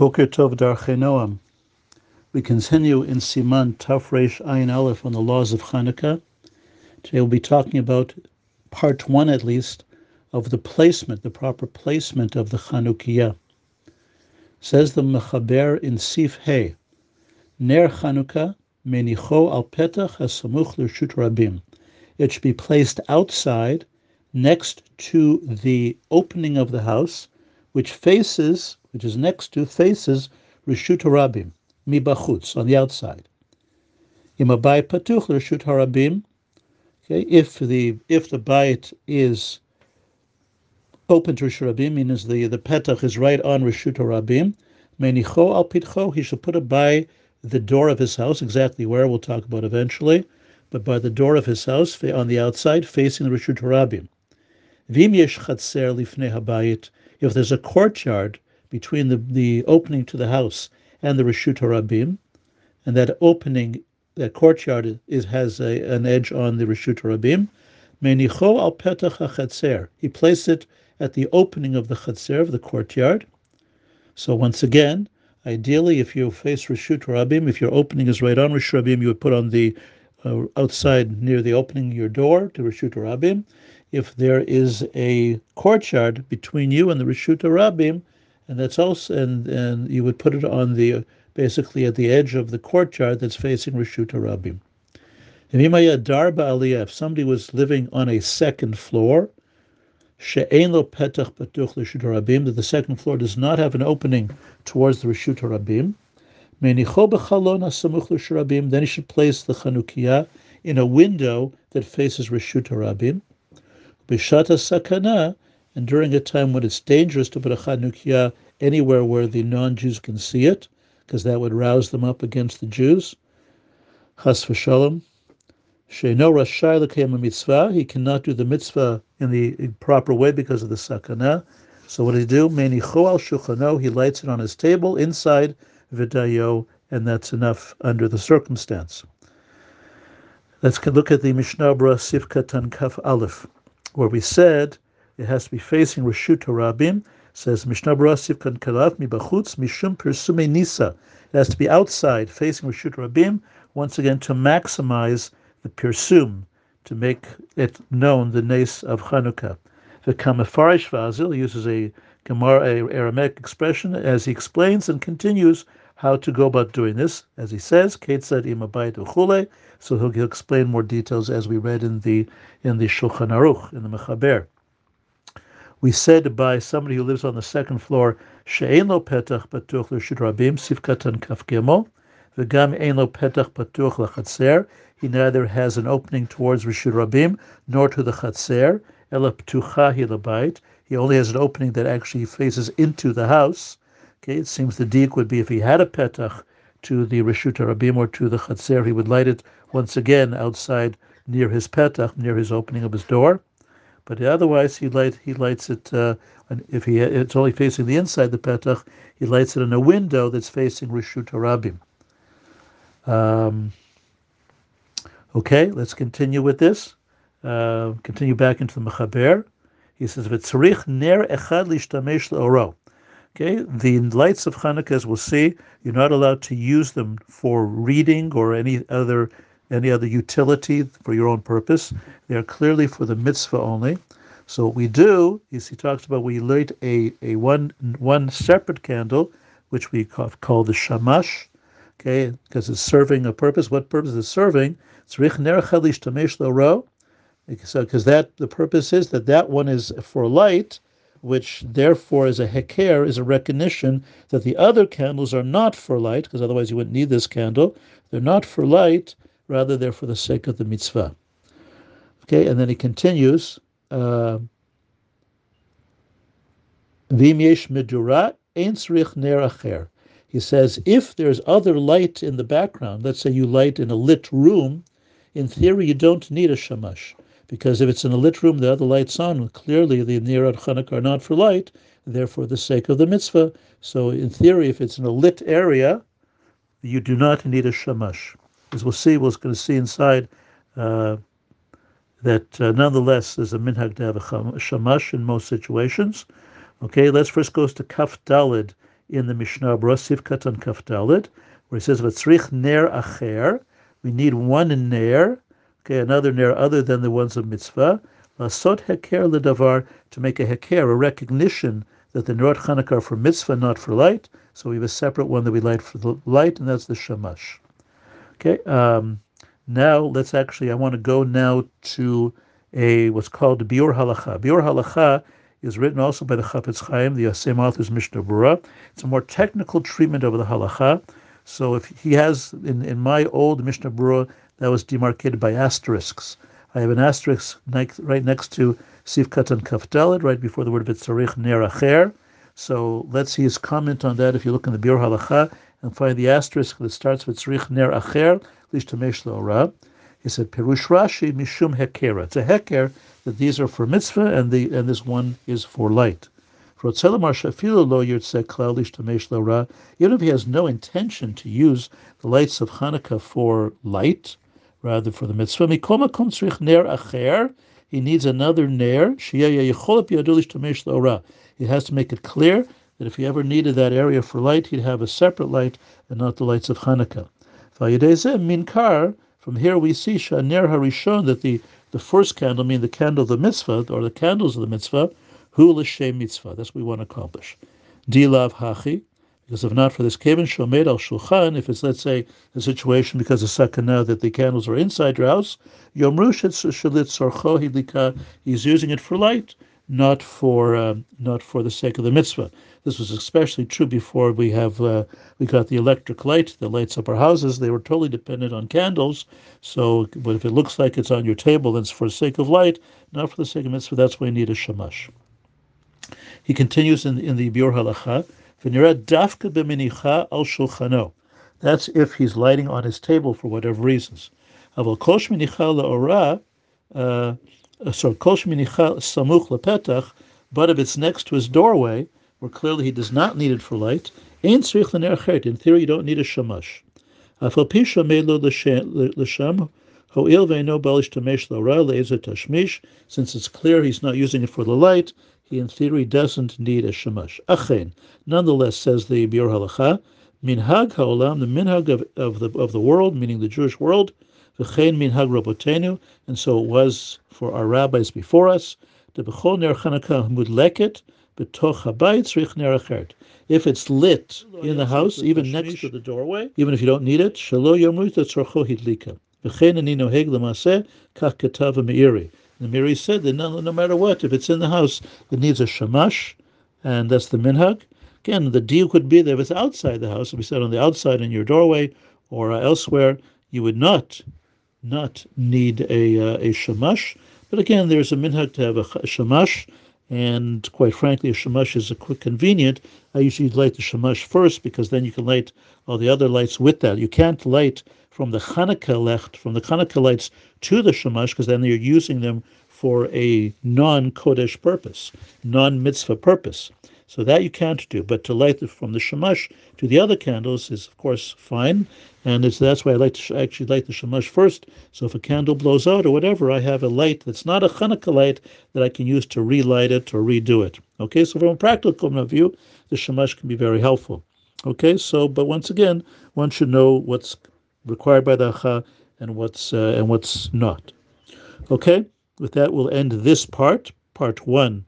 Boker Tov Noam. We continue in Siman Tafresh Ayin Aleph on the laws of Hanukkah. Today we'll be talking about part one, at least, of the placement, the proper placement of the Chanukiah. Says the Mechaber in Sif Hey, Ner Chanukah menicho al petach hasamuch l'rshut rabim. It should be placed outside, next to the opening of the house, which faces which is next to, faces Rishut Harabim, Mibachutz, on the outside. Imabai Patuch Rishut Harabim, okay, if the if the bayit is open to Rishut Harabim, means the, the petach is right on Rishut Harabim, Menicho al pitcho, he should put it by the door of his house, exactly where we'll talk about eventually, but by the door of his house on the outside, facing the Rishut Harabim. Vim yesh chatzer lifnei habayit, if there's a courtyard between the, the opening to the house and the Rishut Harabim, and that opening, that courtyard is, has a, an edge on the Rishut Harabim. Menicho al petach hachatzer. He placed it at the opening of the chatzer, of the courtyard. So once again, ideally, if you face Rishut Harabim, if your opening is right on Rishut Harabim, you would put on the uh, outside near the opening your door to Rishut Harabim. If there is a courtyard between you and the Rishut Harabim, and that's also and and you would put it on the basically at the edge of the courtyard that's facing Rishut Rabim. If somebody was living on a second floor, that the second floor does not have an opening towards the Rishut Rabim, then he should place the Chanukiah in a window that faces Rishut Rabim. Bishata sakana, and during a time when it's dangerous to put a Chanukiah anywhere where the non-Jews can see it, because that would rouse them up against the Jews. Chas v'shalom. Sheino rashai l'kayim mitzvah. He cannot do the mitzvah in the proper way because of the sakana. So what does he do? Menicho al shulchano. He lights it on his table inside vidayo, and that's enough under the circumstance. Let's look at the Mishnah Berurah Sif Katan Kaf Aleph where we said it has to be facing Rishut Rabim. Says Mishnah Barasiv kan kalaf mi bachutz mishum persume nisa. It has to be outside, facing Rishut Rabim, once again to maximize the pirsum, to make it known the nace of Chanukah. The Kamafarish Vazil uses a Gemara, Aramaic expression, as he explains and continues how to go about doing this. As he says, Ketzad imabayit uchule. So he'll, he'll explain more details as we read in the in the Shulchan Aruch in the Mechaber. We said by somebody who lives on the second floor, lo petach patuch v'gam ein lo petach patuch l'chatzer. He neither has an opening towards Rishut Rabim nor to the Chatzer, ela ptucha He only has an opening that actually faces into the house. Okay, it seems the deek would be if he had a petach to the Rishut Rabim or to the Chatzer, he would light it once again outside near his petach, near his opening of his door. But otherwise, he light he lights it. Uh, if he it's only facing the inside the petach, he lights it in a window that's facing Rishut Rabim. Um, okay, let's continue with this. Uh, continue back into the Mechaber. He says, "V'tzarich ner echad lishtamesh le'oro." Okay, the lights of Hanukkah, as we'll see, you're not allowed to use them for reading or any other any other utility for your own purpose. They are clearly for the mitzvah only. So what we do is he talks about we light a, a one one separate candle, which we call, call the shamash, okay, because it's serving a purpose. What purpose is it serving? It's rich ner chalish lo so because uh, that the purpose is that that one is for light, which therefore is a heker, is a recognition that the other candles are not for light, because otherwise you wouldn't need this candle. They're not for light, rather they're for the sake of the mitzvah. Okay, and then he continues. Uh, he says, if there's other light in the background, let's say you light in a lit room, in theory you don't need a shamash. Because if it's in a lit room, the other light's on. Clearly, the Chanukah are not for light, therefore, the sake of the mitzvah. So, in theory, if it's in a lit area, you do not need a shamash. As we'll see, we're going to see inside uh, that uh, nonetheless there's a minhag to have a shamash in most situations. Okay, let's first go to Kaf Dalid in the Mishnah Berurah Sif Katan Kafdalit, where he says, Vatzrich ner acher, we need one ner, okay, another ner other than the ones of mitzvah, lasot heker ledavar, to make a heker, a recognition that the Nerot Chanukah are for mitzvah, not for light. So we have a separate one that we light for the light, and that's the shamash. Okay. Um, now let's actually. I want to go now to a what's called Biur Halacha. Biur Halacha is written also by the Chafetz Chaim, the same author's Mishnah Berurah. It's a more technical treatment of the halacha. So if he has in, in my old Mishnah Berurah that was demarcated by asterisks. I have an asterisk right next to Sif Katan Kafdalit, right before the word Vitzarich Ner Acher. So let's see his comment on that if you look in the Biur Halacha and find the asterisk that starts with Tzrich Ner Acher, Lish Tamesh Ora. He said, Perush Rashi Mishum Hekera. It's a Heker that these are for mitzvah and the and this one is for light. For Otzelamar Shafilo Lo Yirtzeh Klal Lishtamesh Le'orah, even if he has no intention to use the lights of Hanukkah for light, rather for the mitzvah, he needs another ner. He has to make it clear that if he ever needed that area for light, he'd have a separate light and not the lights of Hanukkah. From here we see Shaner Harishon that the, the first candle, meaning the candle of the mitzvah, or the candles of the mitzvah, hu l'shem mitzvah. That's what we want to accomplish. Dilav hachi, because if not for this kevin shomed al shulchan, if it's let's say a situation because of sakana that the candles are inside your house, yomru shalit sorcho he's using it for light, not for um, not for the sake of the mitzvah. This was especially true before we have uh, we got the electric light that lights up our houses. They were totally dependent on candles. So, but if it looks like it's on your table, then it's for the sake of light, not for the sake of mitzvah. That's why you need a shamash. He continues in, in the Biur Halacha. That's if he's lighting on his table for whatever reasons. Uh, so samuch but if it's next to his doorway, where clearly he does not need it for light, in theory you don't need a shamash. Since it's clear he's not using it for the light, he in theory doesn't need a shamash. Achen, nonetheless, says the Biur Halacha, minhag haolam, the minhag of, of the of the world, meaning the Jewish world, v'chein rabotenu, and so it was for our rabbis before us. Ner Chanukah mudleket betoch habayit ner achert. If it's lit in the house, even next to the doorway, even if you don't need it, shalo yomrit tzrocho hidlika. V'chein ani noheg lemaseh kach ketav meiri. The Meiri said that no, no matter what, if it's in the house, it needs a shamash, and that's the minhag. Again, the deal could be that if it's outside the house, if we said on the outside in your doorway or elsewhere, you would not not need a uh, a shamash. But again, there's a minhag to have a, shamash, and quite frankly, a shamash is a quick convenient. I usually light the shamash first because then you can light all the other lights with that. You can't light from the Hanukkah left, from the Hanukkah lights to the Shamash, because then you're using them for a non-Kodesh purpose, non-mitzvah purpose. So that you can't do. But to light from the Shamash to the other candles is, of course, fine. And that's why I like to actually light the Shamash first. So if a candle blows out or whatever, I have a light that's not a Hanukkah light that I can use to relight it or redo it. Okay, so from a practical point of view, the Shamash can be very helpful. Okay, so, but once again, one should know what's required by the Acha and what's uh, and what's not. Okay, with that we'll end this part, part one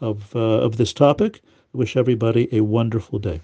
of uh, of this topic. Wish everybody a wonderful day.